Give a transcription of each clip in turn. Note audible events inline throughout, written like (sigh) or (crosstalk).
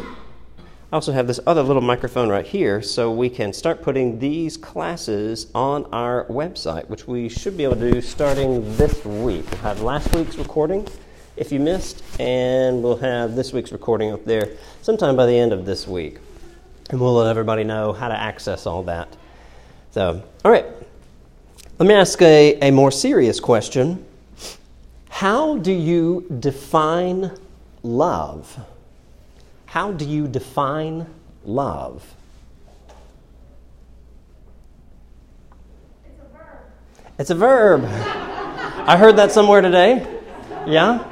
I also have this other little microphone right here so we can start putting these classes on our website, which we should be able to do starting this week. We'll have last week's recording if you missed, and we'll have this week's recording up there sometime by the end of this week. And we'll let everybody know how to access all that. So, all right, let me ask a, a more serious question. How do you define love? How do you define love? It's a verb. It's a verb. (laughs) I heard that somewhere today. Yeah?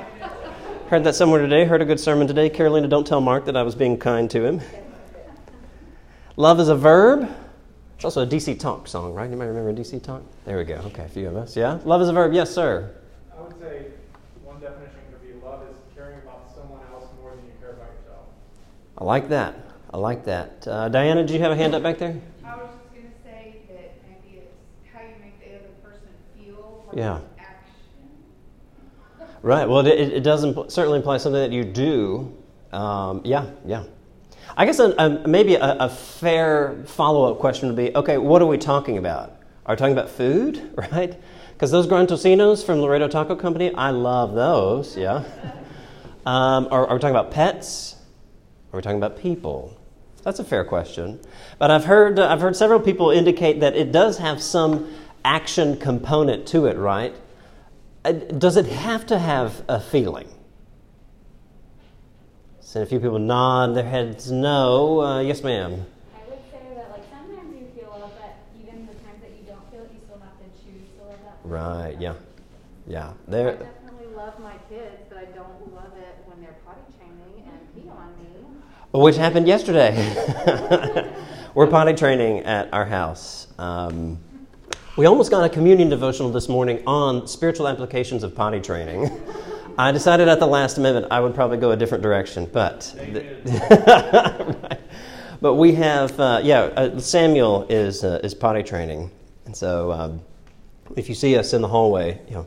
Heard that somewhere today. Heard a good sermon today. Carolina, don't tell Mark that I was being kind to him. Love is a verb. It's also a DC Talk song, right? Anybody remember DC Talk? There we go. Okay, a few of us. Yeah? Love is a verb. Yes, sir. I would say one definition could be love is caring about someone else more than you care about yourself. I like that. I like that. Uh, Diana, did you have a hand up back there? I was just gonna say that maybe it's how you make the other person feel. Like Yeah. action. Right. Well, it, it does impl- certainly imply something that you do. Um, yeah, yeah. I guess a, a, maybe a, a fair follow up question would be okay, what are we talking about? Are we talking about food, (laughs) right? Because those Gran Tocinos from Laredo Taco Company, I love those, yeah. (laughs) Um, are, are we talking about pets? Are we talking about people? That's a fair question. But I've heard, uh, I've heard several people indicate that it does have some action component to it, right? Uh, Does it have to have a feeling? So a few people nod their heads no. Uh, yes, ma'am. I would say that like sometimes you feel love, but even the times that you don't feel it, you still have to choose to love that. Right, yeah. Yeah. I definitely love my kids, but I don't love it when they're potty training and pee on me. Which happened yesterday. (laughs) We're potty training at our house. Um, we almost got a communion devotional this morning on spiritual applications of potty training. (laughs) I decided at the last minute I would probably go a different direction, but Right. (laughs) but we have uh, yeah. Uh, Samuel is uh, is potty training, and so um, if you see us in the hallway, you know,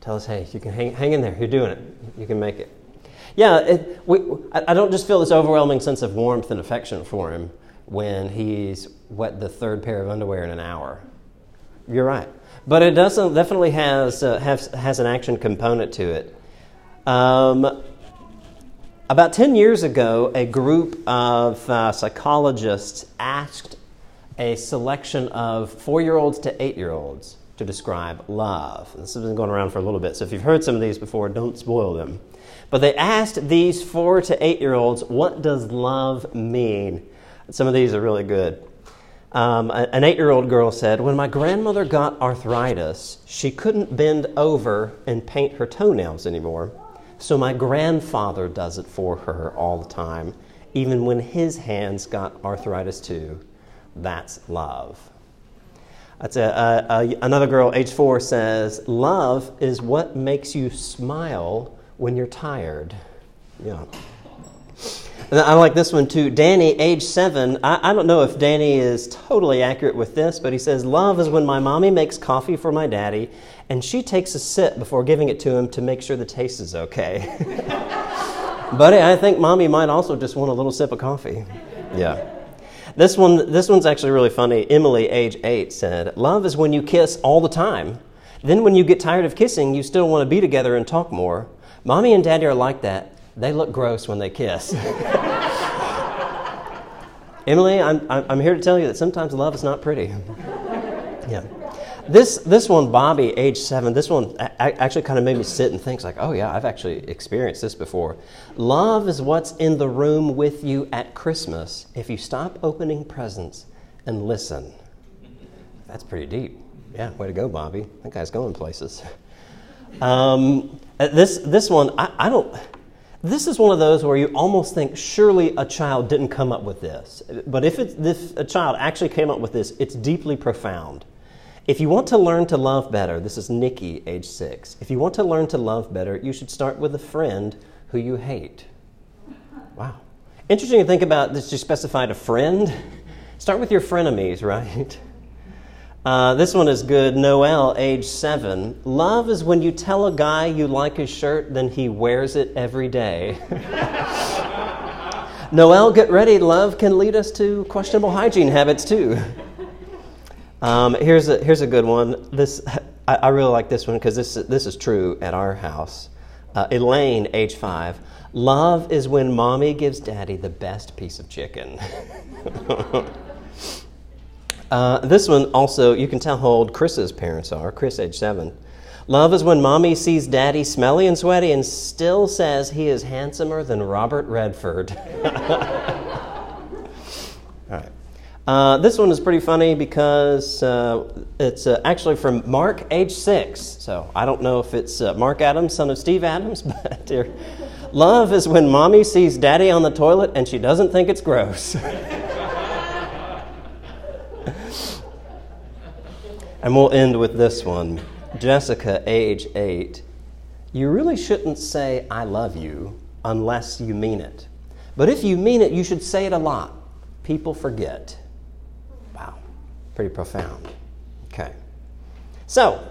tell us, hey, you can hang, hang in there. You're doing it. You can make it. Yeah, it, we, I don't just feel this overwhelming sense of warmth and affection for him when he's wet the third pair of underwear in an hour. You're right, but it doesn't definitely has uh, has has an action component to it. Um, about 10 years ago, a group of uh, psychologists asked a selection of four year olds to eight year olds to describe love. This has been going around for a little bit, so if you've heard some of these before, don't spoil them. But they asked these four to eight year olds, what does love mean? Some of these are really good. Um, an eight year old girl said, When my grandmother got arthritis, she couldn't bend over and paint her toenails anymore. So my grandfather does it for her all the time, even when his hands got arthritis too. That's love. That's a, a, a, another girl, age four, says, Love is what makes you smile when you're tired. Yeah. I like this one too. Danny, age seven. I, I don't know if Danny is totally accurate with this, but he says, Love is when my mommy makes coffee for my daddy and she takes a sip before giving it to him to make sure the taste is okay. (laughs) Buddy, I think mommy might also just want a little sip of coffee. Yeah. This one, this one's actually really funny. Emily, age eight, said, Love is when you kiss all the time. Then, when you get tired of kissing, you still want to be together and talk more. Mommy and daddy are like that. They look gross when they kiss. Emily, I'm, I'm here to tell you that sometimes love is not pretty. Yeah. This, this one, Bobby, age seven, this one actually kind of made me sit and think, like, oh yeah, I've actually experienced this before. Love is what's in the room with you at Christmas if you stop opening presents and listen. That's pretty deep. Yeah, way to go, Bobby. That guy's going places. Um, uh, this, this one, I, I don't. This is one of those where you almost think surely a child didn't come up with this. But if, it's, if a child actually came up with this, it's deeply profound. If you want to learn to love better, this is Nikki, age six. If you want to learn to love better, you should start with a friend who you hate. Wow. Interesting to think about this. You specified a friend. (laughs) Start with your frenemies, right? (laughs) Uh, this one is good. Noel, age seven. Love is when you tell a guy you like his shirt, then he wears it every day. (laughs) Noel, get ready. Love can lead us to questionable hygiene habits too. Um, here's a here's a good one. This I, I really like this one because this this is true at our house. Uh, Elaine, age five. Love is when mommy gives daddy the best piece of chicken. (laughs) uh, this one also, you can tell how old Chris's parents are. Chris, age seven. Love is when mommy sees daddy smelly and sweaty and still says he is handsomer than Robert Redford. (laughs) All right. Uh, this one is pretty funny because uh, it's uh, actually from Mark, age six. So I don't know if it's uh, Mark Adams, son of Steve Adams, (laughs) but here. Love is when mommy sees daddy on the toilet and she doesn't think it's gross. (laughs) (laughs) and we'll end with this one. Jessica, age eight. You really shouldn't say, I love you, unless you mean it. But if you mean it, you should say it a lot. People forget. Wow, pretty profound. Okay. So,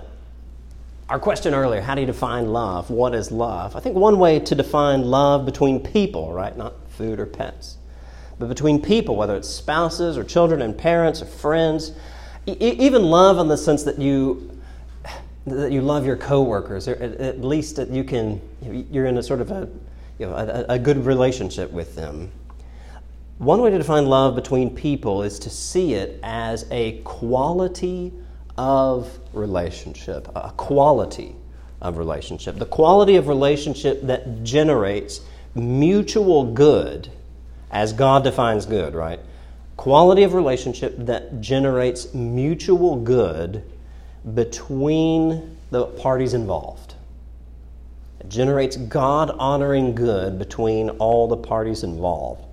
our question earlier how do you define love? What is love? I think one way to define love between people, right? Not food or pets, but between people, whether it's spouses or children and parents or friends, e- even love in the sense that you that you love your coworkers, or at least that you can you're in a sort of a you know a, a good relationship with them. One way to define love between people is to see it as a quality of relationship, a quality of relationship, the quality of relationship that generates mutual good, as God defines good, right? Quality of relationship that generates mutual good between the parties involved. It generates God honoring good between all the parties involved.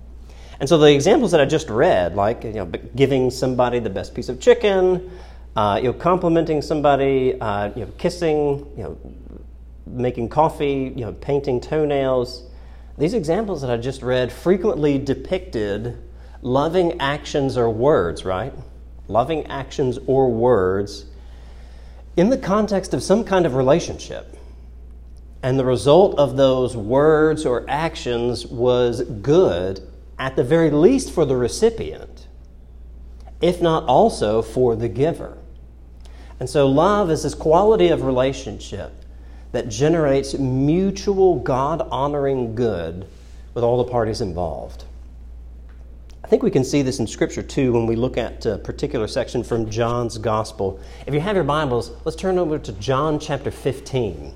And so the examples that I just read, like you know, giving somebody the best piece of chicken, uh, you know, complimenting somebody, uh, you know, kissing, you know, making coffee, you know, painting toenails. These examples that I just read frequently depicted loving actions or words, right? Loving actions or words in the context of some kind of relationship. And the result of those words or actions was good, at the very least for the recipient, if not also for the giver. And so, love is this quality of relationship that generates mutual God honoring good with all the parties involved. I think we can see this in Scripture too when we look at a particular section from John's Gospel. If you have your Bibles, let's turn over to John chapter 15.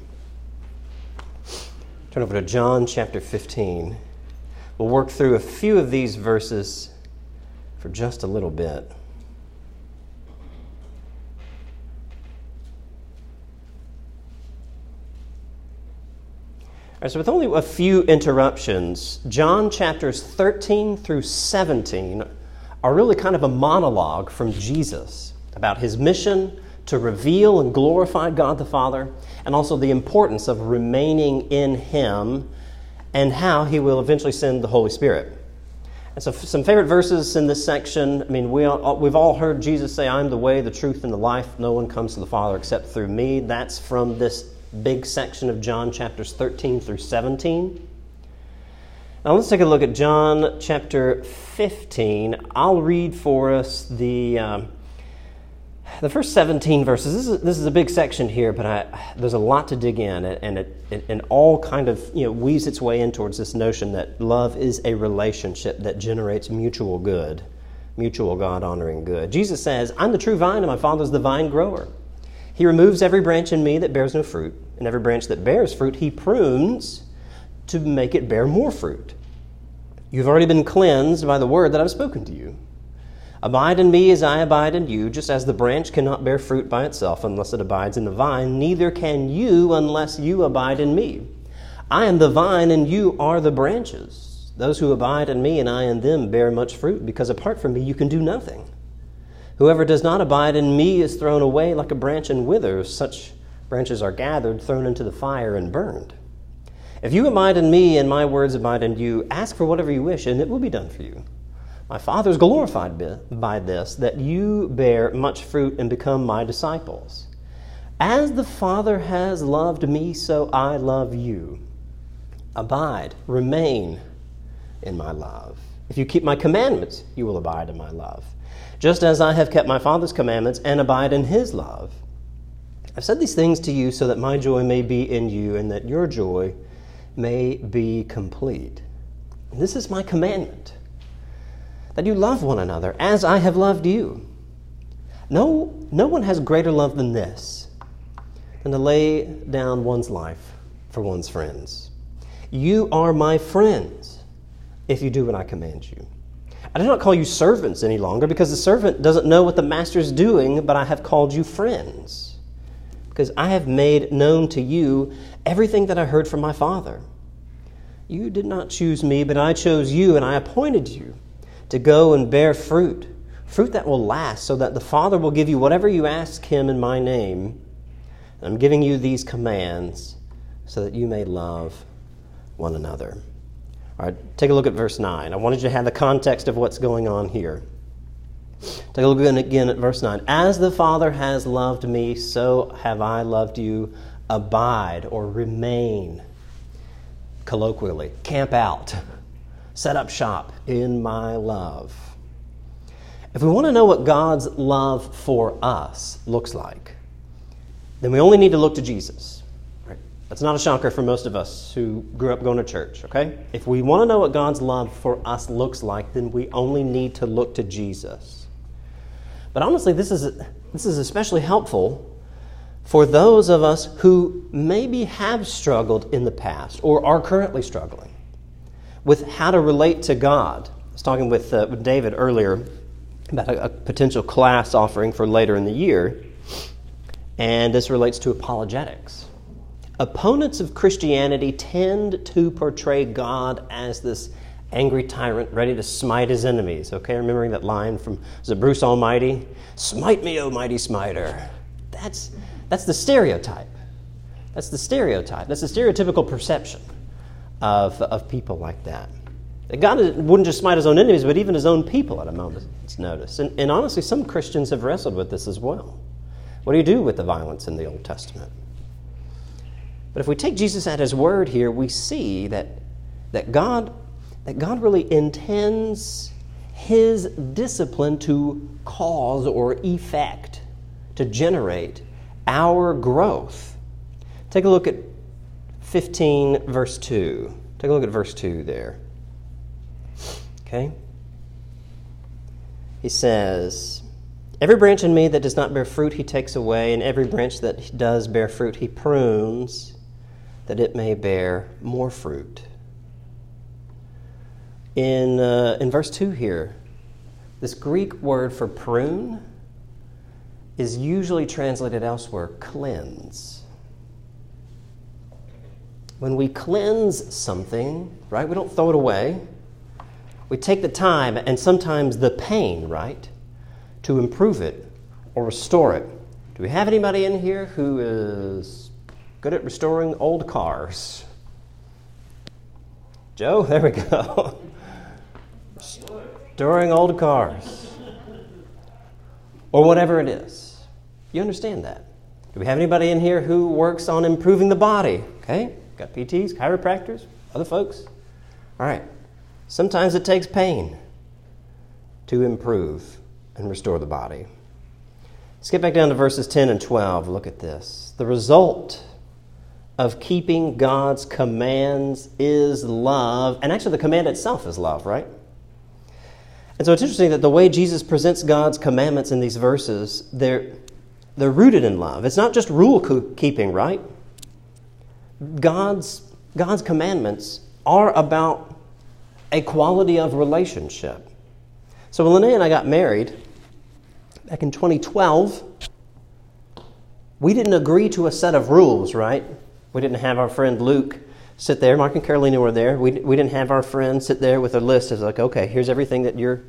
Turn over to John chapter 15. We'll work through a few of these verses for just a little bit. So, with only a few interruptions, John chapters 13 through 17 are really kind of a monologue from Jesus about his mission to reveal and glorify God the Father, and also the importance of remaining in Him and how He will eventually send the Holy Spirit. And so, some favorite verses in this section. I mean, we all, we've all heard Jesus say, I'm the way, the truth, and the life. No one comes to the Father except through me. That's from this big section of John chapters 13 through 17. Now let's take a look at John chapter 15. I'll read for us the, um, the first 17 verses. This is, this is a big section here, but I, there's a lot to dig in, and it, it, it all kind of you know, weaves its way in towards this notion that love is a relationship that generates mutual good, mutual God honoring good. Jesus says, I'm the true vine, and my Father's the vine grower. He removes every branch in me that bears no fruit, and every branch that bears fruit, he prunes to make it bear more fruit. You've already been cleansed by the word that I've spoken to you. Abide in me as I abide in you, just as the branch cannot bear fruit by itself unless it abides in the vine, neither can you unless you abide in me. I am the vine, and you are the branches. Those who abide in me and I in them bear much fruit, because apart from me you can do nothing. Whoever does not abide in me is thrown away like a branch and withers. Such branches are gathered, thrown into the fire, and burned. If you abide in me and my words abide in you, ask for whatever you wish, and it will be done for you. My Father is glorified by this, that you bear much fruit and become my disciples. As the Father has loved me, so I love you. Abide, remain, in my love. If you keep my commandments, you will abide in my love. Just as I have kept my Father's commandments and abide in his love. I've said these things to you so that my joy may be in you and that your joy may be complete. And this is my commandment that you love one another as I have loved you. No, no one has greater love than this, than to lay down one's life for one's friends. You are my friends if you do what I command you. I do not call you servants any longer because the servant doesn't know what the master is doing, but I have called you friends because I have made known to you everything that I heard from my Father. You did not choose me, but I chose you, and I appointed you to go and bear fruit, fruit that will last, so that the Father will give you whatever you ask Him in my name. And I'm giving you these commands so that you may love one another. All right, take a look at verse 9. I wanted you to have the context of what's going on here. Take a look again at verse 9. As the Father has loved me, so have I loved you. Abide or remain, colloquially, camp out, set up shop in my love. If we want to know what God's love for us looks like, then we only need to look to Jesus. That's not a shocker for most of us who grew up going to church, okay? If we want to know what God's love for us looks like, then we only need to look to Jesus. But honestly, this is, this is especially helpful for those of us who maybe have struggled in the past or are currently struggling with how to relate to God. I was talking with, uh, with David earlier about a, a potential class offering for later in the year, and this relates to apologetics. Opponents of Christianity tend to portray God as this angry tyrant ready to smite his enemies. Okay, remembering that line from it Bruce Almighty? Smite me, O mighty smiter. That's that's the stereotype. That's the stereotype. That's the stereotypical perception of, of people like that. God wouldn't just smite his own enemies, but even his own people at a moment's notice. And, and honestly, some Christians have wrestled with this as well. What do you do with the violence in the Old Testament? But if we take Jesus at his word here, we see that, that, God, that God really intends his discipline to cause or effect, to generate our growth. Take a look at 15, verse 2. Take a look at verse 2 there. Okay? He says, Every branch in me that does not bear fruit, he takes away, and every branch that does bear fruit, he prunes, that it may bear more fruit. In, uh, in verse 2 here, this Greek word for prune is usually translated elsewhere cleanse. When we cleanse something, right, we don't throw it away. We take the time and sometimes the pain, right, to improve it or restore it. Do we have anybody in here who is good at restoring old cars? Joe, (laughs) there we go. Restoring old cars. Or whatever it is. You understand that? Do we have anybody in here who works on improving the body? Okay, got PTs, chiropractors, other folks. All right. Sometimes it takes pain to improve and restore the body. Let's get back down to verses 10 and 12. Look at this. The result of keeping God's commands is love. And actually, the command itself is love, right? And so it's interesting that the way Jesus presents God's commandments in these verses, they're, they're rooted in love. It's not just rule keeping, right? God's, God's commandments are about a quality of relationship. So when Lene and I got married back in 2012, we didn't agree to a set of rules, right? We didn't have our friend Luke sit there. Mark and Carolina were there. We, we didn't have our friend sit there with a list. It's like, okay, here's everything that you're.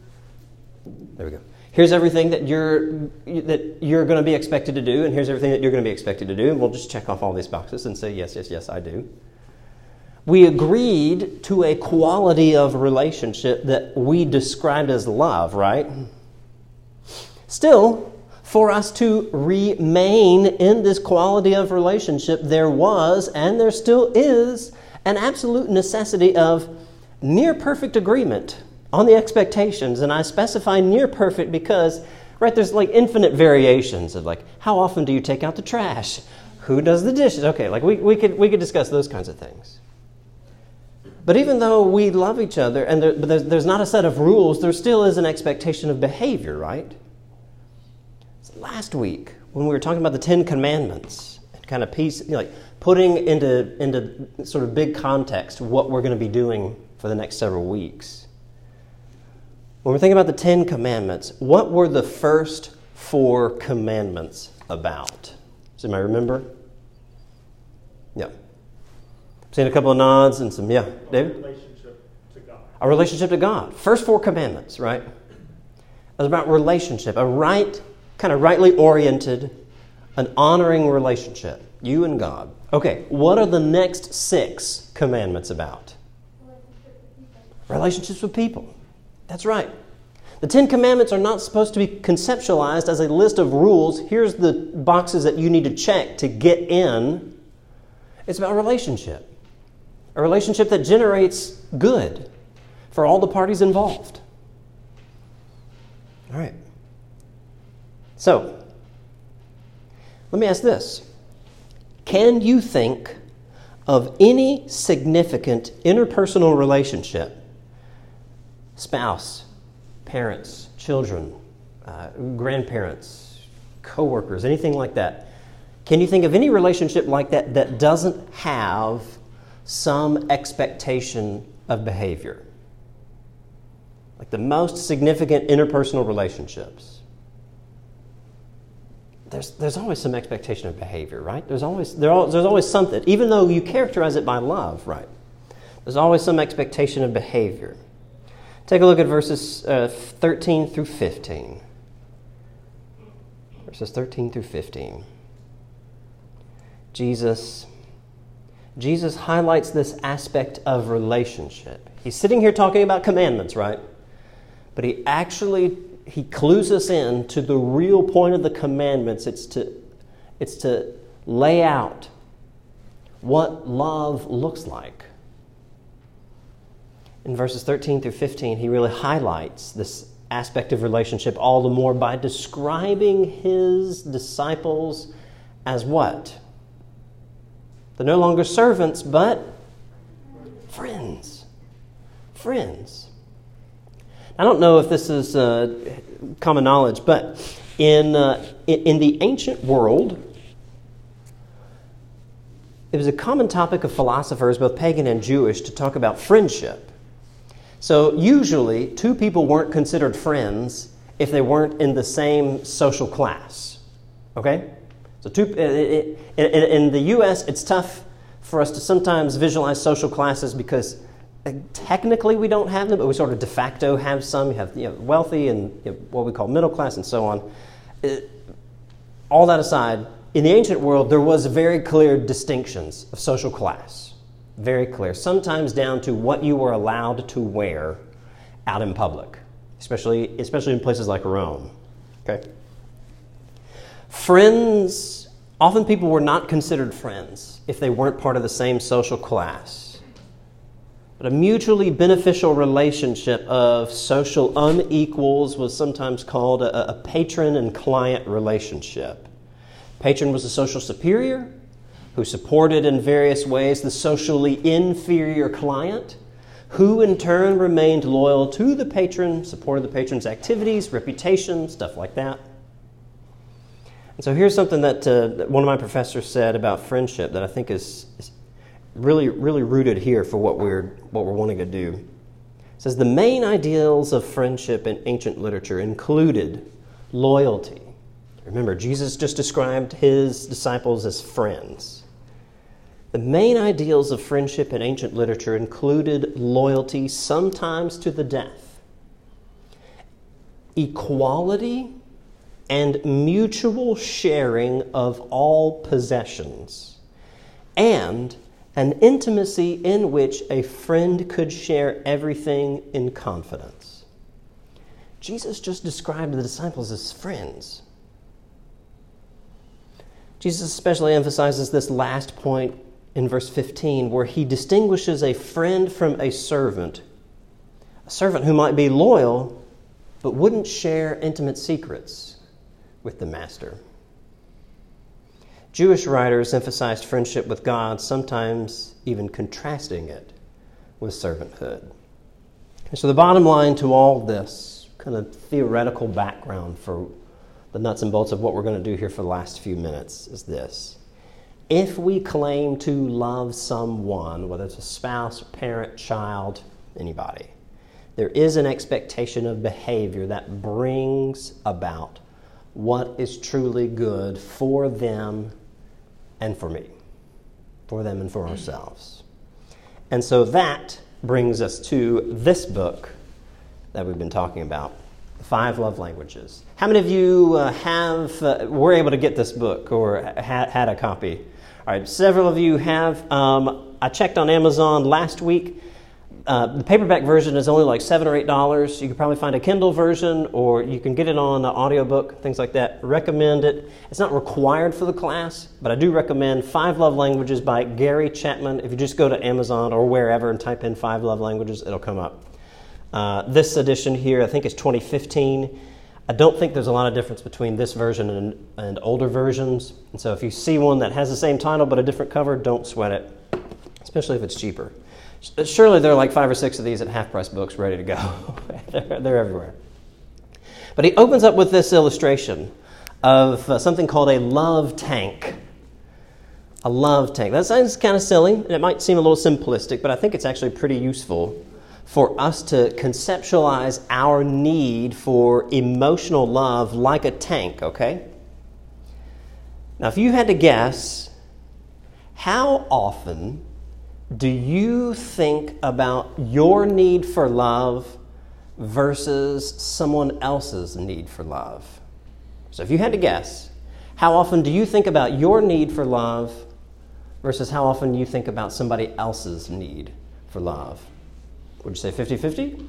There we go here's everything that you're that you're going to be expected to do and here's everything that you're going to be expected to do and we'll just check off all these boxes and say yes yes yes i do we agreed to a quality of relationship that we described as love right still for us to remain in this quality of relationship there was and there still is an absolute necessity of near perfect agreement on the expectations, and I specify near perfect because, right, there's like infinite variations of like, how often do you take out the trash? Who does the dishes? Okay, like we, we, could, we could discuss those kinds of things. But even though we love each other and there, but there's, there's not a set of rules, there still is an expectation of behavior, right? Last week, when we were talking about the Ten Commandments, and kind of piece, you know, like putting into, into sort of big context what we're going to be doing for the next several weeks. When we're thinking about the Ten Commandments, what were the first four commandments about? Does anybody remember? Yeah. Seen a couple of nods and some, yeah. David? Relationship to God. A relationship to God. First four commandments, right? It was about relationship, a right, kind of rightly oriented, an honoring relationship, you and God. Okay, what are the next six commandments about? Relationships with people. That's right. The Ten Commandments are not supposed to be conceptualized as a list of rules. Here's the boxes that you need to check to get in. It's about relationship. A relationship that generates good for all the parties involved. All right. So, let me ask this Can you think of any significant interpersonal relationship, spouse, parents, children, uh, grandparents, coworkers, anything like that? Can you think of any relationship like that that doesn't have some expectation of behavior? Like the most significant interpersonal relationships there's, there's always some expectation of behavior, right? There's always, there, there's always something, even though you characterize it by love, right? There's always some expectation of behavior. Take a look at verses uh, 13 through 15. Verses 13 through 15. Jesus, Jesus highlights this aspect of relationship. He's sitting here talking about commandments, right? But he actually he clues us in to the real point of the commandments. It's to, it's to lay out what love looks like. In verses 13 through 15, he really highlights this aspect of relationship all the more by describing his disciples as what? They're no longer servants, but friends. Friends. I don't know if this is uh, common knowledge, but in, uh, in the ancient world, it was a common topic of philosophers, both pagan and Jewish, to talk about friendship. So usually, two people weren't considered friends if they weren't in the same social class. Okay? So, two, in, in the U.S., it's tough for us to sometimes visualize social classes because Uh, technically we don't have them, but we sort of de facto have some. You have you know, wealthy and you know, what we call middle class and so on. It, all that aside, in the ancient world, there was very clear distinctions of social class. Very clear. Sometimes down to what you were allowed to wear out in public, especially, especially in places like Rome. Okay? Friends, often people were not considered friends if they weren't part of the same social class but a mutually beneficial relationship of social unequals was sometimes called a, a patron and client relationship. Patron was a social superior who supported in various ways the socially inferior client, who in turn remained loyal to the patron, supported the patron's activities, reputation, stuff like that. And so here's something that, uh, that one of my professors said about friendship that I think is, is really, really rooted here for what we're, what we're wanting to do. It says the main ideals of friendship in ancient literature included loyalty. Remember, Jesus just described his disciples as friends. The main ideals of friendship in ancient literature included loyalty, sometimes to the death, equality, and mutual sharing of all possessions, and an intimacy in which a friend could share everything in confidence. Jesus just described the disciples as friends. Jesus especially emphasizes this last point in verse 15, where he distinguishes a friend from a servant a servant who might be loyal but wouldn't share intimate secrets with the master. Jewish writers emphasized friendship with God, sometimes even contrasting it with servanthood. And so, the bottom line to all this kind of theoretical background for the nuts and bolts of what we're going to do here for the last few minutes is this. If we claim to love someone, whether it's a spouse, parent, child, anybody, there is an expectation of behavior that brings about what is truly good for them and for me, for them and for ourselves. And so that brings us to this book that we've been talking about Five Love Languages. How many of you uh, have, uh, were able to get this book or had, had a copy? All right, several of you have. Um, I checked on Amazon last week. Uh, the paperback version is only like seven or eight dollars. You can probably find a Kindle version, or you can get it on an audiobook, things like that. Recommend it. It's not required for the class, but I do recommend Five Love Languages by Gary Chapman. If you just go to Amazon or wherever and type in Five Love Languages, it'll come up. Uh, this edition here, I think, is 2015. I don't think there's a lot of difference between this version and, and older versions. And so if you see one that has the same title but a different cover, don't sweat it, especially if it's cheaper. Surely there are like five or six of these at half price books ready to go. (laughs) they're, they're, everywhere. But he opens up with this illustration of uh, something called a love tank. A love tank. That sounds kind of silly, and it might seem a little simplistic, but I think it's actually pretty useful for us to conceptualize our need for emotional love like a tank, okay? Now, if you had to guess, how often do you think about your need for love versus someone else's need for love? So, if you had to guess, how often do you think about your need for love versus how often you think about somebody else's need for love? Would you say 50 50?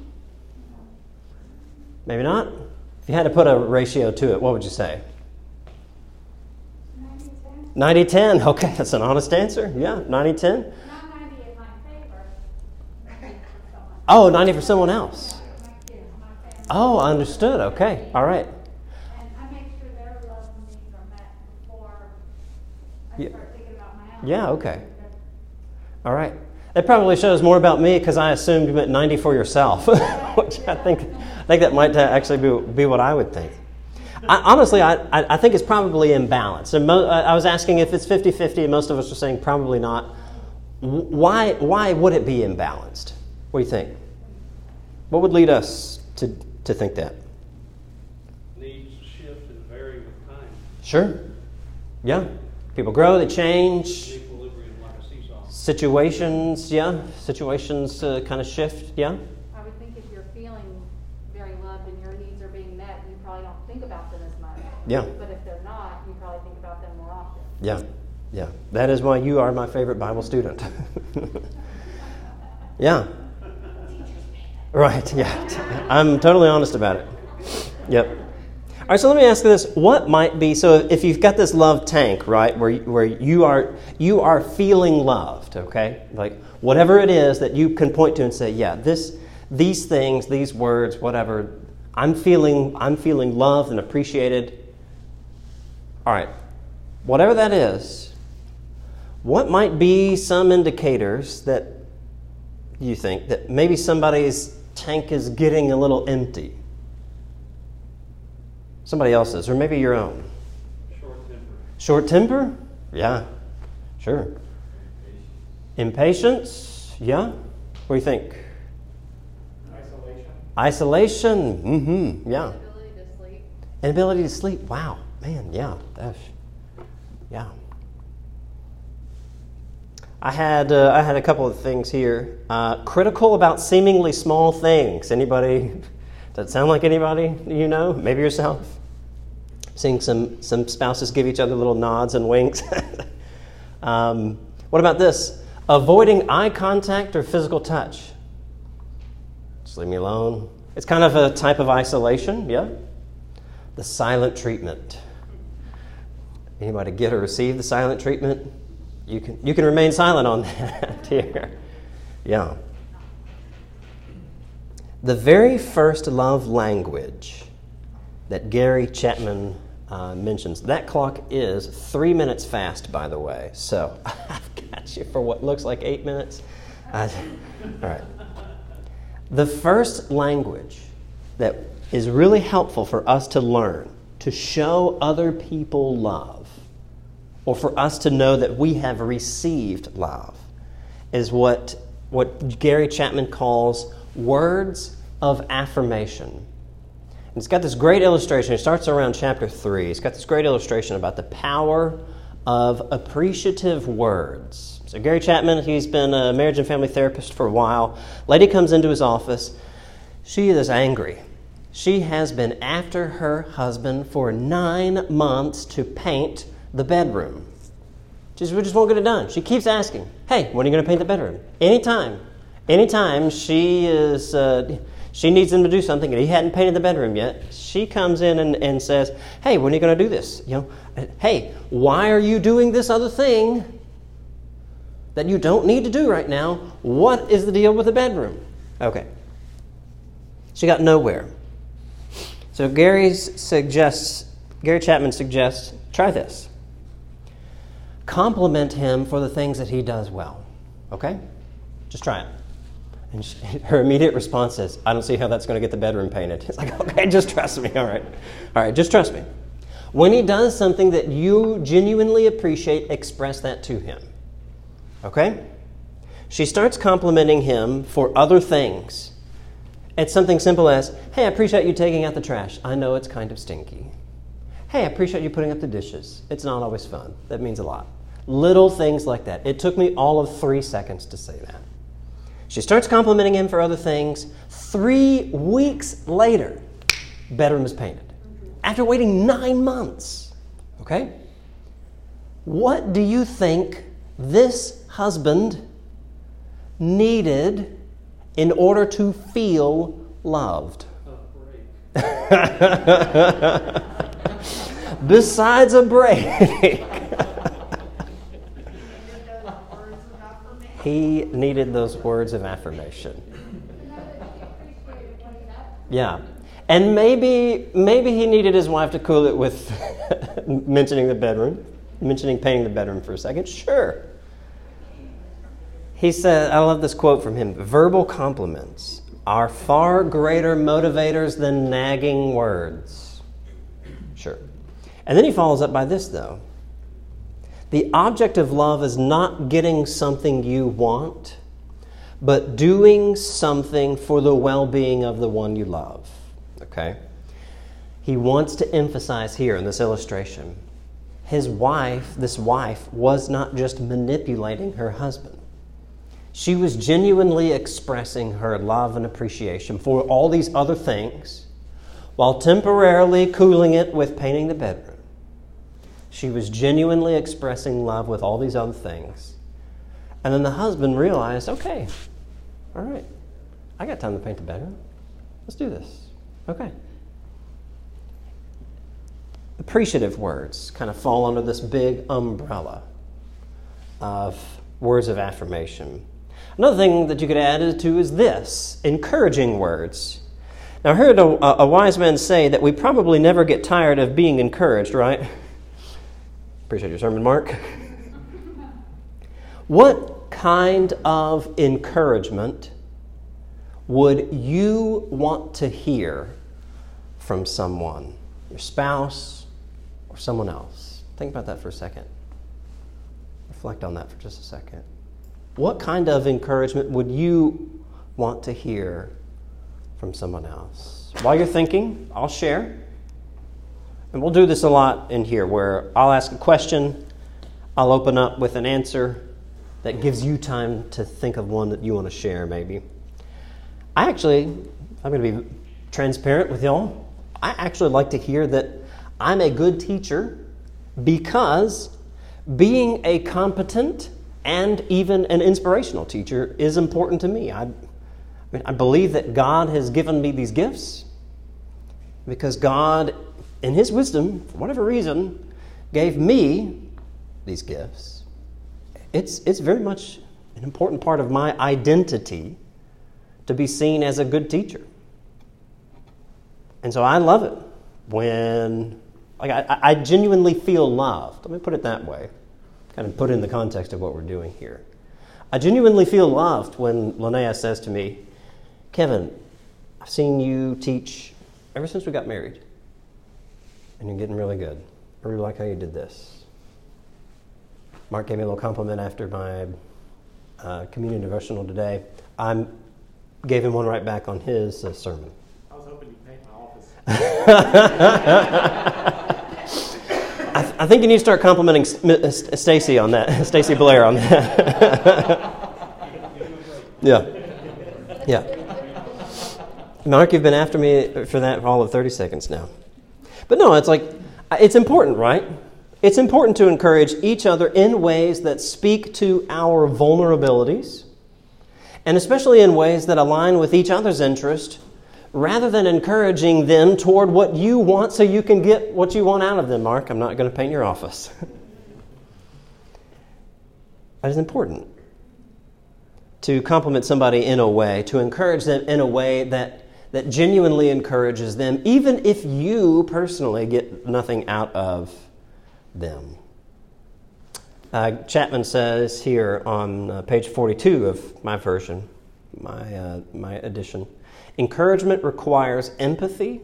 Maybe not? If you had to put a ratio to it, what would you say? 90 10. Okay, that's an honest answer. Yeah, 90 10. Oh, 90 for someone else. Oh, understood. Okay. All right. I I Yeah. Yeah, okay. All right. That probably shows more about me because I assumed you meant 90 for yourself, (laughs) which I think, I think that might actually be, be what I would think. I, honestly, I, I I think it's probably imbalanced. And mo- I was asking if it's 50 50, and most of us are saying probably not. Why, why would it be imbalanced? What do you think? What would lead us to, to think that? needs shift and vary with time. Sure. Yeah. People grow, they change. Equilibrium like a seesaw. Situations, yeah. Situations uh, kind of shift, yeah. I would think if you're feeling very loved and your needs are being met, you probably don't think about them as much. Yeah. But if they're not, you probably think about them more often. Yeah, yeah. That is why you are my favorite Bible student. (laughs) yeah. Right, yeah. I'm totally honest about it. Yep. All right, so let me ask you this. What might be, so if you've got this love tank, right, where, where you, are, you are feeling loved, okay? Like whatever it is that you can point to and say, yeah, this, these things, these words, whatever, I'm feeling, I'm feeling loved and appreciated. All right, whatever that is, what might be some indicators that you think that maybe somebody's tank is getting a little empty? Somebody else's, or maybe your own. Short temper. Short temper? Yeah, sure. Impatience? Yeah. What do you think? Isolation. Isolation? Mm hmm. Yeah. Ability to sleep. Inability to sleep? Wow. Man, yeah. That's, yeah. I had, uh, I had a couple of things here. Uh, critical about seemingly small things. Anybody? (laughs) Does that sound like anybody you know? Maybe yourself? Seeing some, some spouses give each other little nods and winks. (laughs) um, what about this? Avoiding eye contact or physical touch. Just leave me alone. It's kind of a type of isolation, yeah? The silent treatment. Anybody get or receive the silent treatment? You can, you can remain silent on (laughs) that here. Yeah. The very first love language that Gary Chapman uh, mentions, that clock is three minutes fast, by the way. So (laughs) I've got you for what looks like eight minutes. All right. The first language that is really helpful for us to learn to show other people love, or for us to know that we have received love, is what, what Gary Chapman calls words of affirmation. And it's got this great illustration. It starts around chapter 3. It's got this great illustration about the power of appreciative words. So, Gary Chapman, he's been a marriage and family therapist for a while. Lady comes into his office. She is angry. She has been after her husband for nine months to paint the bedroom. She says, We just won't get it done. She keeps asking, Hey, when are you going to paint the bedroom? Anytime. Anytime she is. Uh, she needs him to do something and he hadn't painted the bedroom yet. She comes in and, and says, Hey, when are you going to do this? You know, hey, why are you doing this other thing that you don't need to do right now? What is the deal with the bedroom? Okay. She got nowhere. So Gary suggests, Gary Chapman suggests, try this. Compliment him for the things that he does well. Okay? Just try it. And she, (laughs) her immediate response is, I don't see how that's going to get the bedroom painted. (laughs) It's like, okay, just trust me. All right. All right, just trust me. When he does something that you genuinely appreciate, express that to him. Okay? She starts complimenting him for other things. It's something simple as, hey, I appreciate you taking out the trash. I know it's kind of stinky. Hey, I appreciate you putting up the dishes. It's not always fun. That means a lot. Little things like that. It took me all of three seconds to say that. She starts complimenting him for other things. Three weeks later, bedroom is painted. After waiting nine months. Okay? What do you think this husband needed in order to feel loved? (laughs) Besides a break. (laughs) he needed those words of affirmation. Yeah. And maybe maybe he needed his wife to cool it with (laughs) mentioning the bedroom, mentioning painting the bedroom for a second. Sure. He said, I love this quote from him verbal compliments are far greater motivators than nagging words. Sure. And then he follows up by this, though. The object of love is not getting something you want, but doing something for the well being of the one you love. Okay? He wants to emphasize here in this illustration his wife, this wife, was not just manipulating her husband. She was genuinely expressing her love and appreciation for all these other things while temporarily cooling it with painting the bedroom. She was genuinely expressing love with all these other things. And then the husband realized okay, all right, I got time to paint the bedroom. Let's do this. Okay. Appreciative words kind of fall under this big umbrella of words of affirmation. Another thing that you could add to is this encouraging words. Now, I heard a, a, wise man say that we probably never get tired of being encouraged, right? (laughs) Appreciate your sermon, Mark. what kind of encouragement would you want to hear from someone, your spouse, or someone else? Think about that for a second. Reflect on that for just a second. What kind of encouragement would you want to hear from someone else? While you're thinking, I'll share. And we'll do this a lot in here where I'll ask a question, I'll open up with an answer that gives you time to think of one that you want to share, maybe. I actually, I'm going to be transparent with y'all. I actually like to hear that I'm a good teacher because being a competent and even an inspirational teacher is important to me. I, I, mean, I believe that God has given me these gifts because God, in His wisdom, for whatever reason, gave me these gifts. It's, it's very much an important part of my identity to be seen as a good teacher. And so I love it when, like, I, I genuinely feel loved. Let me put it that way, kind of put in the context of what we're doing here. I genuinely feel loved when Linnea says to me, Kevin, I've seen you teach ever since we got married, and you're getting really good. I really like how you did this. Mark gave me a little compliment after my uh, communion devotional today. I gave him one right back on his uh, sermon. I was hoping you'd paint my office. (laughs) I, th- I think you need to start complimenting S- M- S- Stacy on that, (laughs) Stacy Blair on that. (laughs) yeah, yeah. Mark, you've been after me for that for all of 30 seconds now. But no, it's like, it's important, right? It's important to encourage each other in ways that speak to our vulnerabilities, and especially in ways that align with each other's interest, rather than encouraging them toward what you want so you can get what you want out of them, Mark. I'm not going to paint your office. (laughs) that is important. To compliment somebody in a way, to encourage them in a way that that genuinely encourages them, even if you personally get nothing out of them. Uh, Chapman says here on uh, page 42 of my version, my, uh, my edition encouragement requires empathy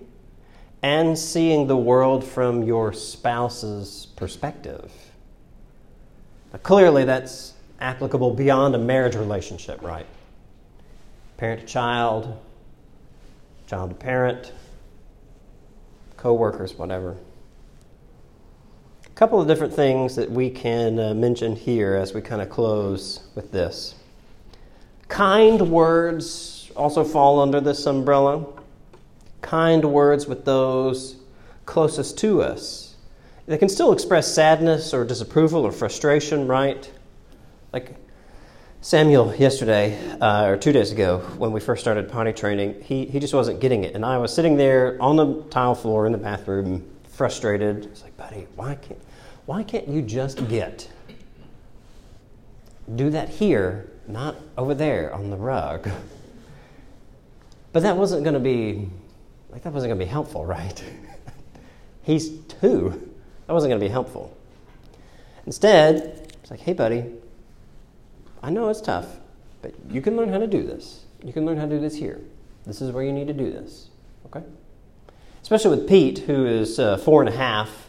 and seeing the world from your spouse's perspective. Now, clearly, that's applicable beyond a marriage relationship, right? Parent to child, child to parent, co workers, whatever. A couple of different things that we can uh, mention here as we kind of close with this. Kind words also fall under this umbrella. Kind words with those closest to us. They can still express sadness or disapproval or frustration, right? Like Samuel yesterday, uh, or two days ago, when we first started potty training, he, he just wasn't getting it. And I was sitting there on the tile floor in the bathroom, frustrated. It's like, buddy, why can't, why can't you just get? Do that here, not over there on the rug. (laughs) But that wasn't going to be, like, that wasn't going to be helpful, right? (laughs) He's two. That wasn't going to be helpful. Instead, it's like, hey, buddy, I know it's tough, but you can learn how to do this. You can learn how to do this here. This is where you need to do this. Okay? Especially with Pete, who is uh, four and a half.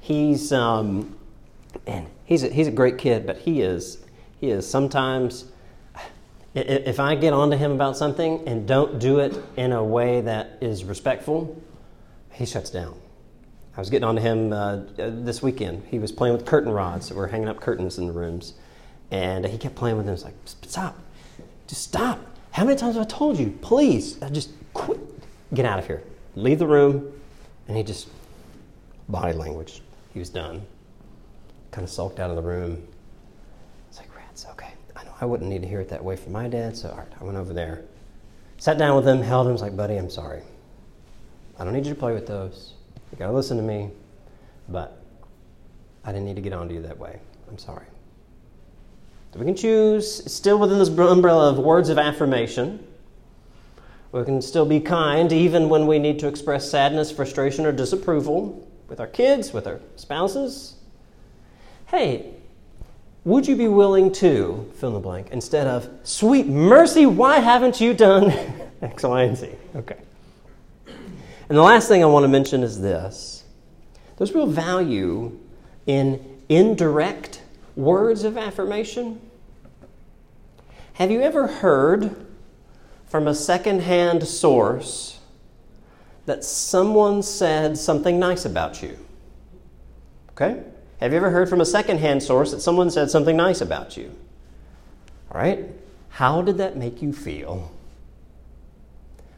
He's um, and he's a, he's a great kid, but he is he is sometimes. If I get onto him about something and don't do it in a way that is respectful, he shuts down. I was getting onto him uh, this weekend. He was playing with curtain rods. So we're hanging up curtains in the rooms. And he kept playing with them. It's like, stop. Just stop. How many times have I told you? Please, just quit. Get out of here. Leave the room. And he just, body language. He was done. Kind of sulked out of the room. It's like, rats, okay. I know I wouldn't need to hear it that way from my dad, so all right, I went over there. Sat down with him, held him, was like, buddy, I'm sorry. I don't need you to play with those. You gotta listen to me, but I didn't need to get onto you that way. I'm sorry. So we can choose, still within this umbrella of words of affirmation. We can still be kind even when we need to express sadness, frustration, or disapproval with our kids, with our spouses. Hey, would you be willing to fill in the blank instead of, sweet mercy, why haven't you done (laughs) X, Y, and Z? Okay. And the last thing I want to mention is this there's real value in indirect words of affirmation. Have you ever heard from a secondhand source that someone said something nice about you? Okay? Have you ever heard from a secondhand source that someone said something nice about you? All right? How did that make you feel?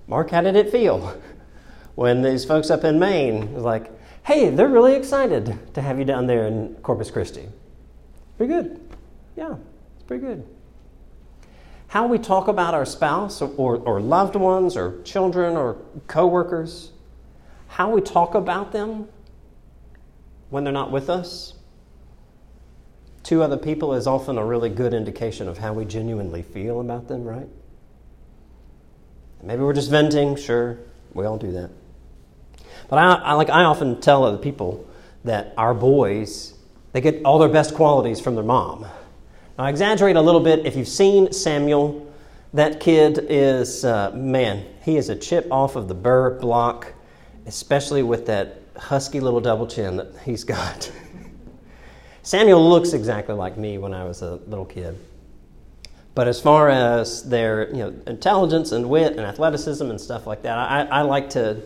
Mark, how did it feel (laughs) when these folks up in Maine was like, hey, they're really excited to have you down there in Corpus Christi? Pretty good. Yeah, it's pretty good. How we talk about our spouse or, or, loved ones or children or coworkers, how we talk about them when they're not with us to other people is often a really good indication of how we genuinely feel about them, right? Maybe we're just venting, sure, we all do that. But I, I like I often tell other people that our boys they get all their best qualities from their mom. I exaggerate a little bit. If you've seen Samuel, that kid is uh, man. He is a chip off of the Burr block, especially with that husky little double chin that he's (laughs) got. Samuel looks exactly like me when I was a little kid. But as far as their you know, intelligence and wit and athleticism and stuff like that, I, I like to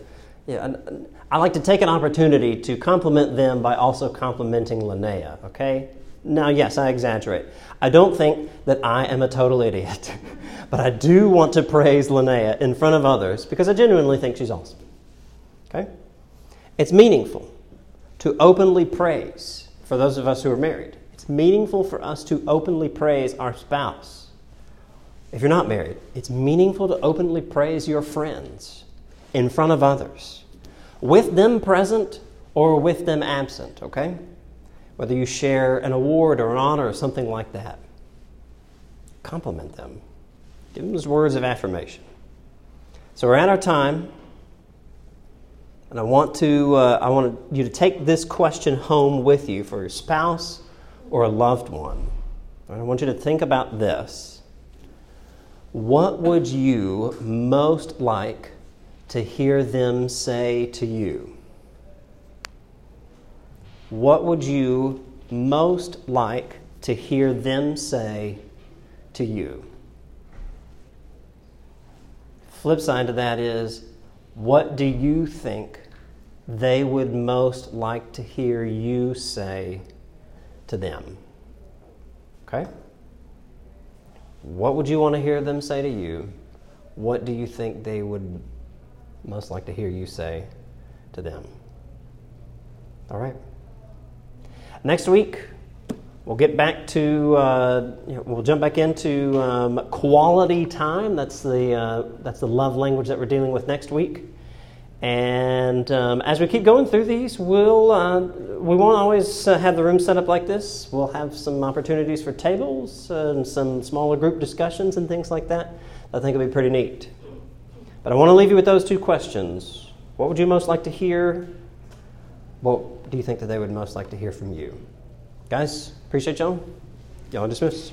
you know, I like to take an opportunity to compliment them by also complimenting Linnea, okay? Now, yes, I exaggerate. I don't think that I am a total idiot, (laughs) but I do want to praise Linnea in front of others because I genuinely think she's awesome. Okay? It's meaningful to openly praise for those of us who are married. It's meaningful for us to openly praise our spouse. If you're not married, it's meaningful to openly praise your friends in front of others, with them present or with them absent, okay? Whether you share an award or an honor or something like that, compliment them. Give them words of affirmation. So we're at our time, and I want to uh, I want you to take this question home with you for your spouse or a loved one. I want you to think about this. What would you most like to hear them say to you? What would you most like to hear them say to you? Flip side to that is, what do you think they would most like to hear you say to them? Okay? What would you want to hear them say to you? What do you think they would most like to hear you say to them? All right. Next week, we'll get back to, uh, you know, we'll jump back into um, quality time. That's the, uh, that's the love language that we're dealing with next week. And um, as we keep going through these, we'll, uh, we won't always uh, have the room set up like this. We'll have some opportunities for tables and some smaller group discussions and things like that. I think it'll be pretty neat. But I want to leave you with those two questions. What would you most like to hear? What do you think that they would most like to hear from you? Guys, appreciate y'all. Y'all dismissed.